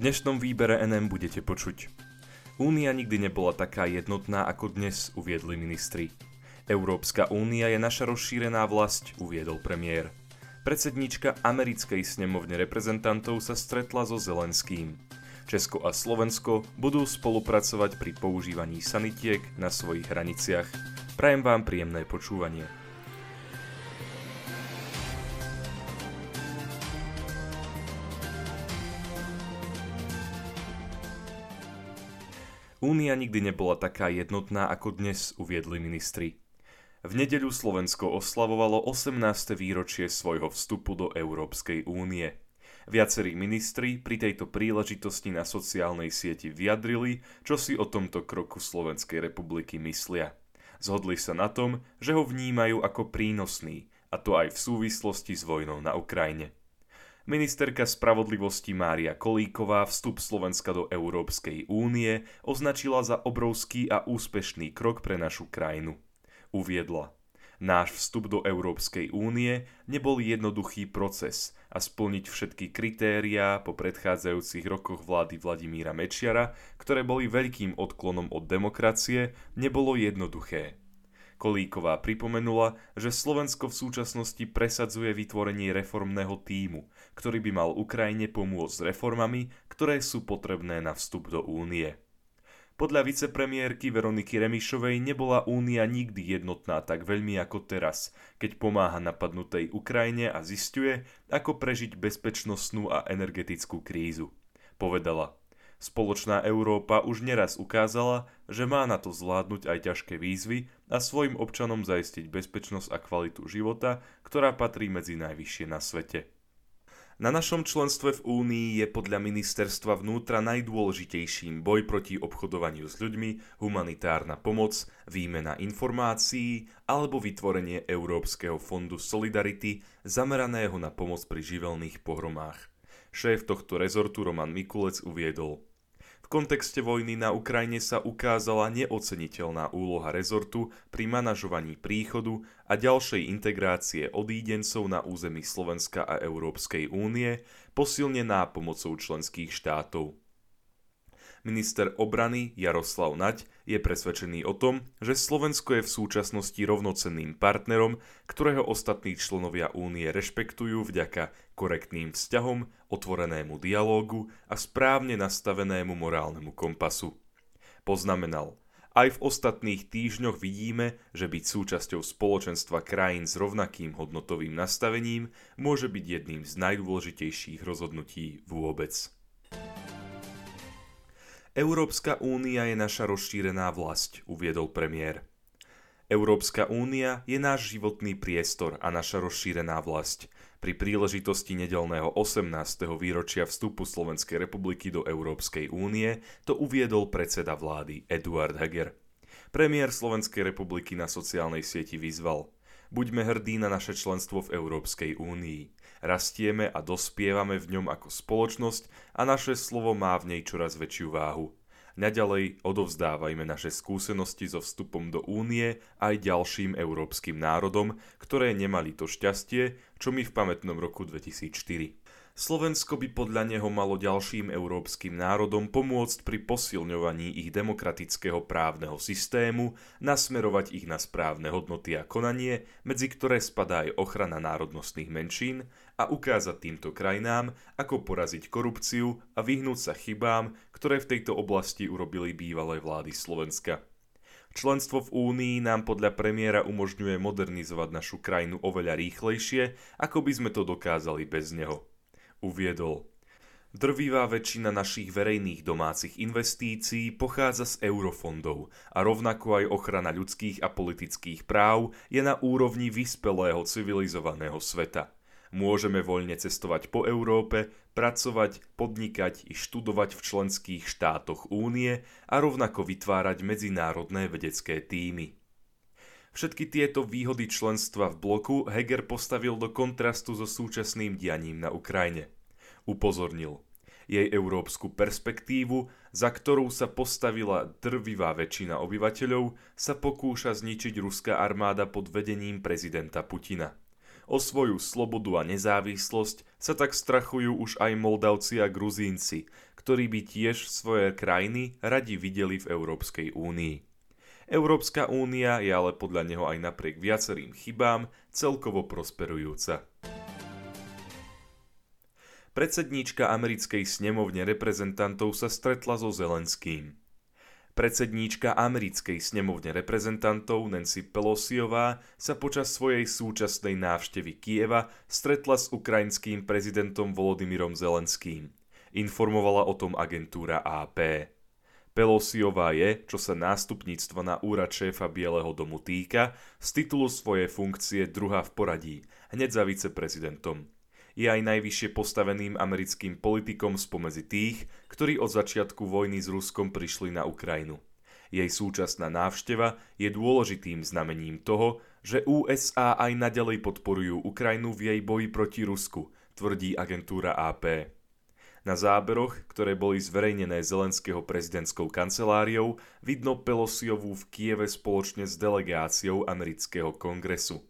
dnešnom výbere NM budete počuť. Únia nikdy nebola taká jednotná, ako dnes uviedli ministri. Európska únia je naša rozšírená vlast, uviedol premiér. Predsednička americkej snemovne reprezentantov sa stretla so Zelenským. Česko a Slovensko budú spolupracovať pri používaní sanitiek na svojich hraniciach. Prajem vám príjemné počúvanie. Únia nikdy nebola taká jednotná, ako dnes uviedli ministri. V nedeľu Slovensko oslavovalo 18. výročie svojho vstupu do Európskej únie. Viacerí ministri pri tejto príležitosti na sociálnej sieti vyjadrili, čo si o tomto kroku Slovenskej republiky myslia. Zhodli sa na tom, že ho vnímajú ako prínosný, a to aj v súvislosti s vojnou na Ukrajine. Ministerka spravodlivosti Mária Kolíková vstup Slovenska do Európskej únie označila za obrovský a úspešný krok pre našu krajinu. Uviedla. Náš vstup do Európskej únie nebol jednoduchý proces a splniť všetky kritériá po predchádzajúcich rokoch vlády Vladimíra Mečiara, ktoré boli veľkým odklonom od demokracie, nebolo jednoduché. Kolíková pripomenula, že Slovensko v súčasnosti presadzuje vytvorenie reformného týmu, ktorý by mal Ukrajine pomôcť s reformami, ktoré sú potrebné na vstup do únie. Podľa vicepremiérky Veroniky Remišovej nebola únia nikdy jednotná tak veľmi ako teraz, keď pomáha napadnutej Ukrajine a zistuje, ako prežiť bezpečnostnú a energetickú krízu. Povedala – Spoločná Európa už neraz ukázala, že má na to zvládnuť aj ťažké výzvy a svojim občanom zaistiť bezpečnosť a kvalitu života, ktorá patrí medzi najvyššie na svete. Na našom členstve v Únii je podľa ministerstva vnútra najdôležitejším boj proti obchodovaniu s ľuďmi, humanitárna pomoc, výmena informácií alebo vytvorenie Európskeho fondu Solidarity zameraného na pomoc pri živelných pohromách. Šéf tohto rezortu Roman Mikulec uviedol – kontexte vojny na Ukrajine sa ukázala neoceniteľná úloha rezortu pri manažovaní príchodu a ďalšej integrácie odídencov na území Slovenska a Európskej únie, posilnená pomocou členských štátov. Minister obrany Jaroslav Naď je presvedčený o tom, že Slovensko je v súčasnosti rovnocenným partnerom, ktorého ostatní členovia únie rešpektujú vďaka korektným vzťahom, otvorenému dialógu a správne nastavenému morálnemu kompasu. Poznamenal, aj v ostatných týždňoch vidíme, že byť súčasťou spoločenstva krajín s rovnakým hodnotovým nastavením môže byť jedným z najdôležitejších rozhodnutí vôbec. Európska únia je naša rozšírená vlast, uviedol premiér. Európska únia je náš životný priestor a naša rozšírená vlast. Pri príležitosti nedelného 18. výročia vstupu Slovenskej republiky do Európskej únie to uviedol predseda vlády Eduard Heger. Premiér Slovenskej republiky na sociálnej sieti vyzval – Buďme hrdí na naše členstvo v Európskej únii. Rastieme a dospievame v ňom ako spoločnosť a naše slovo má v nej čoraz väčšiu váhu. Naďalej odovzdávajme naše skúsenosti so vstupom do únie aj ďalším európskym národom, ktoré nemali to šťastie, čo my v pamätnom roku 2004. Slovensko by podľa neho malo ďalším európskym národom pomôcť pri posilňovaní ich demokratického právneho systému, nasmerovať ich na správne hodnoty a konanie, medzi ktoré spadá aj ochrana národnostných menšín a ukázať týmto krajinám, ako poraziť korupciu a vyhnúť sa chybám, ktoré v tejto oblasti urobili bývalé vlády Slovenska. Členstvo v Únii nám podľa premiéra umožňuje modernizovať našu krajinu oveľa rýchlejšie, ako by sme to dokázali bez neho uviedol. Drvivá väčšina našich verejných domácich investícií pochádza z eurofondov a rovnako aj ochrana ľudských a politických práv je na úrovni vyspelého civilizovaného sveta. Môžeme voľne cestovať po Európe, pracovať, podnikať i študovať v členských štátoch únie a rovnako vytvárať medzinárodné vedecké týmy. Všetky tieto výhody členstva v bloku Heger postavil do kontrastu so súčasným dianím na Ukrajine. Upozornil jej európsku perspektívu, za ktorú sa postavila drvivá väčšina obyvateľov, sa pokúša zničiť ruská armáda pod vedením prezidenta Putina. O svoju slobodu a nezávislosť sa tak strachujú už aj Moldavci a Gruzínci, ktorí by tiež svoje krajiny radi videli v Európskej únii. Európska únia je ale podľa neho aj napriek viacerým chybám celkovo prosperujúca. Predsedníčka americkej snemovne reprezentantov sa stretla so Zelenským. Predsedníčka americkej snemovne reprezentantov Nancy Pelosiová sa počas svojej súčasnej návštevy Kieva stretla s ukrajinským prezidentom Volodymyrom Zelenským. Informovala o tom agentúra AP. Pelosiová je, čo sa nástupníctva na úrad šéfa Bieleho domu týka, z titulu svojej funkcie druhá v poradí, hneď za viceprezidentom je aj najvyššie postaveným americkým politikom spomedzi tých, ktorí od začiatku vojny s Ruskom prišli na Ukrajinu. Jej súčasná návšteva je dôležitým znamením toho, že USA aj naďalej podporujú Ukrajinu v jej boji proti Rusku, tvrdí agentúra AP. Na záberoch, ktoré boli zverejnené Zelenského prezidentskou kanceláriou, vidno Pelosiovú v Kieve spoločne s delegáciou amerického kongresu.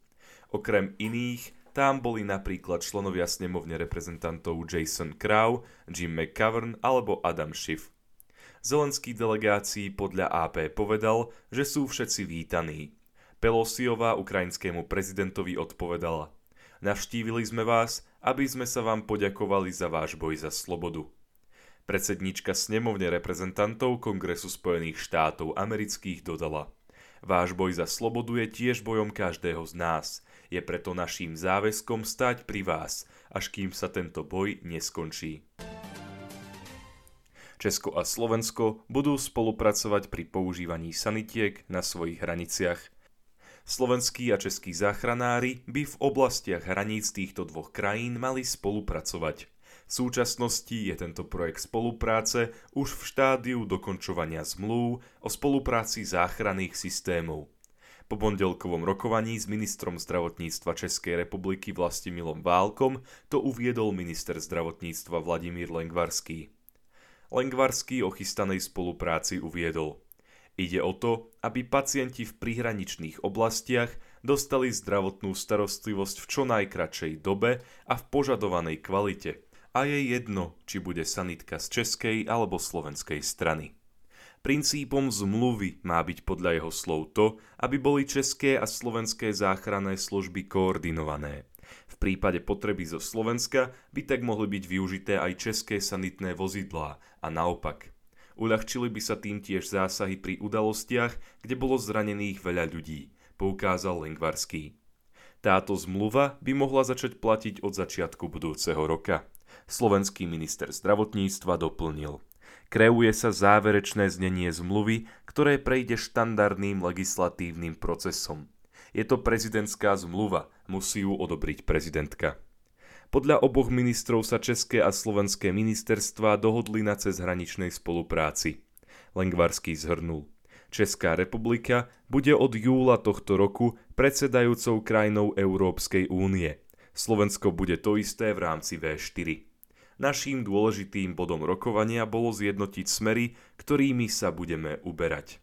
Okrem iných tam boli napríklad členovia snemovne reprezentantov Jason Crow, Jim McCavern alebo Adam Schiff. Zelenský delegácii podľa AP povedal, že sú všetci vítaní. Pelosiová ukrajinskému prezidentovi odpovedala Navštívili sme vás, aby sme sa vám poďakovali za váš boj za slobodu. Predsednička snemovne reprezentantov Kongresu Spojených štátov amerických dodala Váš boj za slobodu je tiež bojom každého z nás – je preto naším záväzkom stať pri vás, až kým sa tento boj neskončí. Česko a Slovensko budú spolupracovať pri používaní sanitiek na svojich hraniciach. Slovenskí a českí záchranári by v oblastiach hraníc týchto dvoch krajín mali spolupracovať. V súčasnosti je tento projekt spolupráce už v štádiu dokončovania zmluv o spolupráci záchranných systémov. Po pondelkovom rokovaní s ministrom zdravotníctva Českej republiky Vlastimilom Válkom to uviedol minister zdravotníctva Vladimír Lengvarský. Lengvarský o chystanej spolupráci uviedol. Ide o to, aby pacienti v prihraničných oblastiach dostali zdravotnú starostlivosť v čo najkračej dobe a v požadovanej kvalite. A je jedno, či bude sanitka z českej alebo slovenskej strany. Princípom zmluvy má byť podľa jeho slov to, aby boli české a slovenské záchranné služby koordinované. V prípade potreby zo Slovenska by tak mohli byť využité aj české sanitné vozidlá a naopak. Uľahčili by sa tým tiež zásahy pri udalostiach, kde bolo zranených veľa ľudí, poukázal Lengvarský. Táto zmluva by mohla začať platiť od začiatku budúceho roka. Slovenský minister zdravotníctva doplnil – kreuje sa záverečné znenie zmluvy, ktoré prejde štandardným legislatívnym procesom. Je to prezidentská zmluva, musí ju odobriť prezidentka. Podľa oboch ministrov sa české a slovenské ministerstva dohodli na cezhraničnej spolupráci. Lengvarský zhrnul. Česká republika bude od júla tohto roku predsedajúcou krajinou Európskej únie. Slovensko bude to isté v rámci V4. Naším dôležitým bodom rokovania bolo zjednotiť smery, ktorými sa budeme uberať.